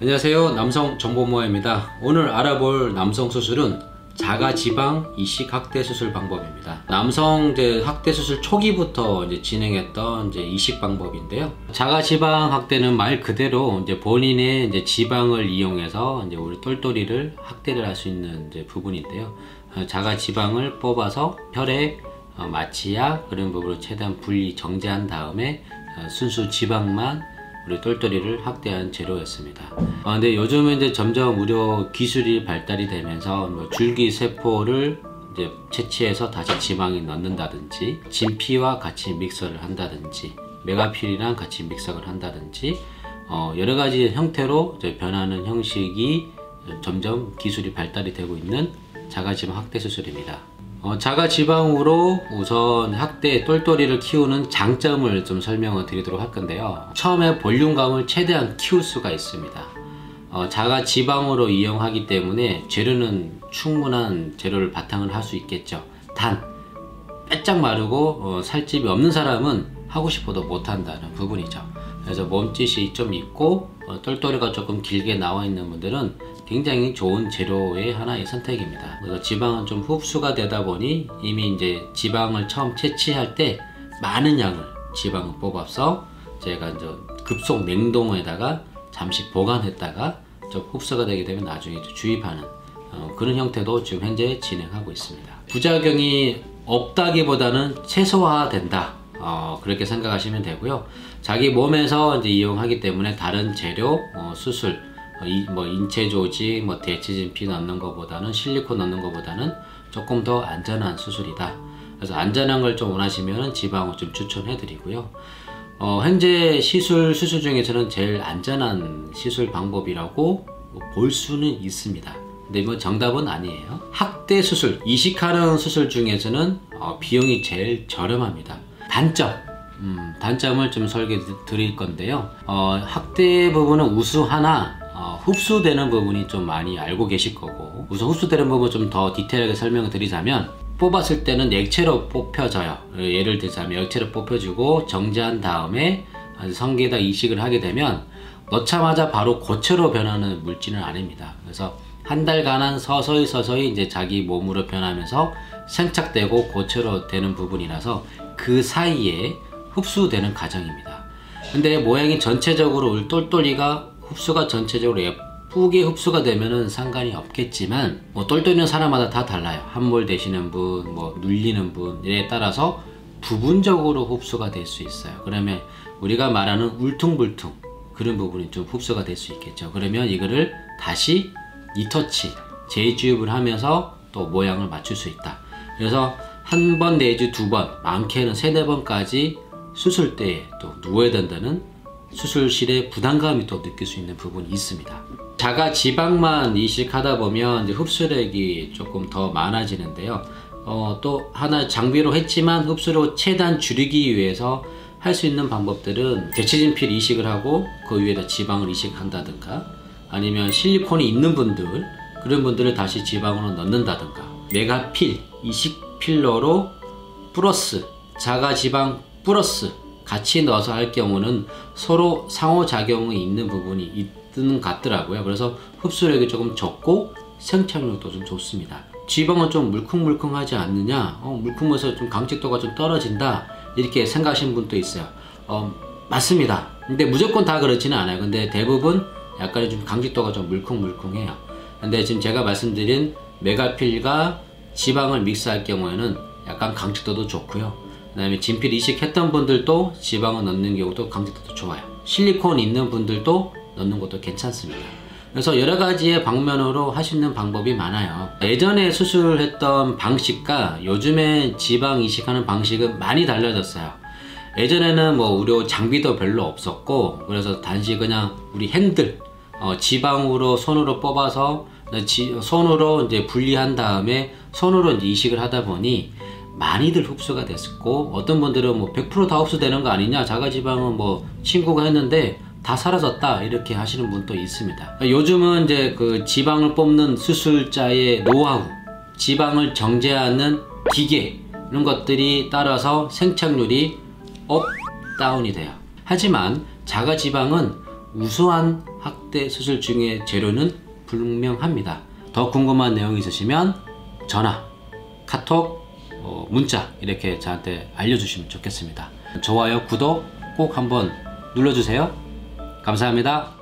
안녕하세요. 남성 정보모아입니다. 오늘 알아볼 남성 수술은 자가지방 이식 확대 수술 방법입니다. 남성 이제 확대 수술 초기부터 이제 진행했던 이제 이식 방법인데요. 자가지방 확대는 말 그대로 이제 본인의 이제 지방을 이용해서 이제 우리 똘똘이를 확대를 할 수 있는 이제 부분인데요. 자가지방을 뽑아서 혈액 어, 마취약 그런 부분으로 최대한 분리 정제한 다음에 어, 순수 지방만 우리 똘똘이를 확대한 재료였습니다. 아, 근데 요즘은 이제 점점 의료 기술이 발달이 되면서 뭐 줄기 세포를 이제 채취해서 다시 지방에 넣는다든지 진피와 같이 믹서를 한다든지 메가필이랑 같이 믹서를 한다든지 어, 여러 가지 형태로 변하는 형식이 점점 기술이 발달이 되고 있는 자가지방 확대 수술입니다. 어, 자가 지방으로 우선 학대 똘똘이를 키우는 장점을 좀 설명을 드리도록 할 건데요. 처음에 볼륨감을 최대한 키울 수가 있습니다. 어, 자가 지방으로 이용하기 때문에 재료는 충분한 재료를 바탕을 할 수 있겠죠. 단, 빼짝 마르고 어, 살집이 없는 사람은 하고 싶어도 못한다는 부분이죠. 그래서 몸짓이 좀 있고 어, 똘똘이가 조금 길게 나와 있는 분들은 굉장히 좋은 재료의 하나의 선택입니다. 그래서 지방은 좀 흡수가 되다 보니 이미 이제 지방을 처음 채취할 때 많은 양을 지방을 뽑아서 제가 이제 급속 냉동에다가 잠시 보관했다가 좀 흡수가 되게 되면 나중에 주입하는 어, 그런 형태도 지금 현재 진행하고 있습니다. 부작용이 없다기보다는 최소화된다. 어, 그렇게 생각하시면 되고요. 자기 몸에서 이제 이용하기 때문에 다른 재료, 어, 수술, 어, 이, 뭐 인체 조직, 뭐 대치진피 넣는 것보다는 실리콘 넣는 것보다는 조금 더 안전한 수술이다. 그래서 안전한 걸 좀 원하시면 지방을 좀 추천해 드리고요. 어, 현재 시술 수술 중에서는 제일 안전한 시술 방법이라고 볼 수는 있습니다. 근데 뭐 정답은 아니에요. 학대 수술, 이식하는 수술 중에서는 어, 비용이 제일 저렴합니다. 단점, 음, 단점을 좀 설계 드릴 건데요. 어, 학대 부분은 우수하나 어, 흡수되는 부분이 좀 많이 알고 계실 거고 우선 흡수되는 부분 좀 더 디테일하게 설명을 드리자면 뽑았을 때는 액체로 뽑혀져요. 예를 들자면 액체로 뽑혀주고 정제한 다음에 성게에다 이식을 하게 되면 넣자마자 바로 고체로 변하는 물질은 아닙니다. 그래서 한 달간은 서서히 서서히 이제 자기 몸으로 변하면서 생착되고 고체로 되는 부분이라서 그 사이에 흡수되는 과정입니다. 근데 모양이 전체적으로 똘똘이가 흡수가 전체적으로 예쁘게 흡수가 되면은 상관이 없겠지만 뭐 똘똘이는 사람마다 다 달라요. 함몰 되시는 분, 뭐 눌리는 분에 따라서 부분적으로 흡수가 될 수 있어요. 그러면 우리가 말하는 울퉁불퉁 그런 부분이 좀 흡수가 될 수 있겠죠. 그러면 이거를 다시 리터치 재주입을 하면서 또 모양을 맞출 수 있다. 그래서 한 번 내지 두 번 많게는 세네 번까지 수술 때에 또 누워야 된다는 수술실에 부담감이 또 느낄 수 있는 부분이 있습니다. 자가 지방만 이식하다 보면 흡수력이 조금 더 많아지는데요. 어, 또 하나 장비로 했지만 흡수력 최대한 줄이기 위해서 할 수 있는 방법들은 대체진필 이식을 하고 그 위에다 지방을 이식한다든가 아니면 실리콘이 있는 분들 그런 분들을 다시 지방으로 넣는다든가 메가필 이식 필러로 플러스 자가지방 플러스 같이 넣어서 할 경우는 서로 상호작용이 있는 부분이 것 같더라고요. 그래서 흡수력이 조금 적고 생착력도 좀 좋습니다. 지방은 좀 물컹물컹하지 않느냐? 어, 물컹해서 좀 강직도가 좀 떨어진다. 이렇게 생각하시는 분도 있어요. 어, 맞습니다. 근데 무조건 다 그렇지는 않아요. 근데 대부분 약간 좀 강직도가 좀 물컹물컹해요. 근데 지금 제가 말씀드린 메가필과 지방을 믹스할 경우에는 약간 강직도도 좋고요. 그 다음에 진필 이식했던 분들도 지방을 넣는 경우도 강직도도 좋아요. 실리콘 있는 분들도 넣는 것도 괜찮습니다. 그래서 여러 가지의 방면으로 있는 방법이 많아요. 예전에 수술했던 방식과 요즘에 지방 이식하는 방식은 많이 달라졌어요. 예전에는 뭐 의료 장비도 별로 없었고 그래서 단지 그냥 우리 핸들 어, 지방으로 손으로 뽑아서 지, 손으로 이제 분리한 다음에 손으로 이식을 하다 보니 많이들 흡수가 됐고 어떤 분들은 뭐 100%다 흡수되는 거 아니냐 자가지방은 뭐 친구가 했는데 다 사라졌다 이렇게 하시는 분도 있습니다 요즘은 이제 그 지방을 뽑는 수술자의 노하우 지방을 정제하는 기계 이런 것들이 따라서 생착률이 up down이 돼요 하지만 자가지방은 우수한 학대 수술 중의 재료는 분명합니다. 더 궁금한 내용이 있으시면 전화, 카톡, 어, 문자 이렇게 저한테 알려주시면 좋겠습니다. 좋아요, 구독 꼭 한번 눌러주세요. 감사합니다.